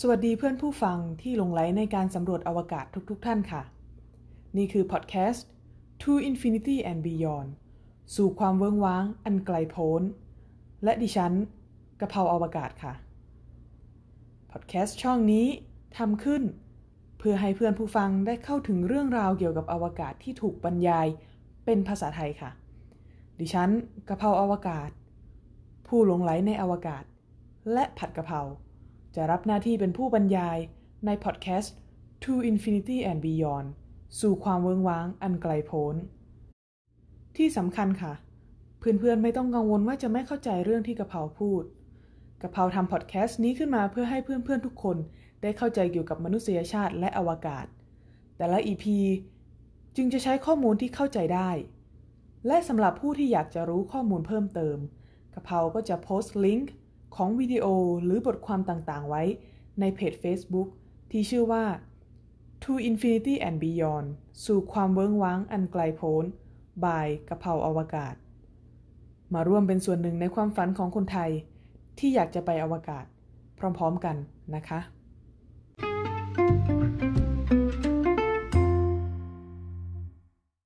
สวัสดีเพื่อนผู้ฟังที่หลงไหลในการสำรวจอวกาศทุกๆทท่านค่ะ นี่คือพอดแคสต์ To Infinity and Beyond สู่ความเวิ้งว้างอันไกลโพ้น และดิฉันกระเพราอวกาศค่ะพอดแคสต์ช่องนี้ทำขึ้น เพื่อให้เพื่อนผู้ฟังได้เข้าถึงเรื่องราวเกี่ยวกับอวกาศที่ถูกบรรยายเป็นภาษาไทยค่ะ ดิฉันกระเพราอวกาศ ผู้หลงไหลในอวกาศ และผัดกะเพรา จะรับหน้าที่เป็นผู้บรรยายในพอดแคสต์ To Infinity and Beyond สู่ความเวิงว้างอันไกลโพ้น ที่สำคัญค่ะ เพื่อนๆไม่ต้องกังวลว่าจะไม่เข้าใจเรื่องที่กะเพราพูดกะเพราทำพอดแคสต์นี้ขึ้นมาเพื่อให้เพื่อนๆทุกคนได้เข้าใจเกี่ยวกับมนุษยชาติและอวกาศ แต่ละ EP จึงจะใช้ข้อมูลที่เข้าใจได้ และสำหรับผู้ที่อยากจะรู้ข้อมูลเพิ่มเติมกะเพราก็จะโพสต์ลิงก์ ของวิดีโอหรือบทความต่างๆ ไว้ในเพจ Facebook ที่ชื่อว่า To Infinity and Beyond สู่ความเวิ้งว้างอันไกลโพ้น บายกะเพราอวกาศ มาร่วมเป็นส่วนหนึ่งในความฝันของคนไทย ที่อยากจะไปอวกาศ พร้อมๆกันนะคะ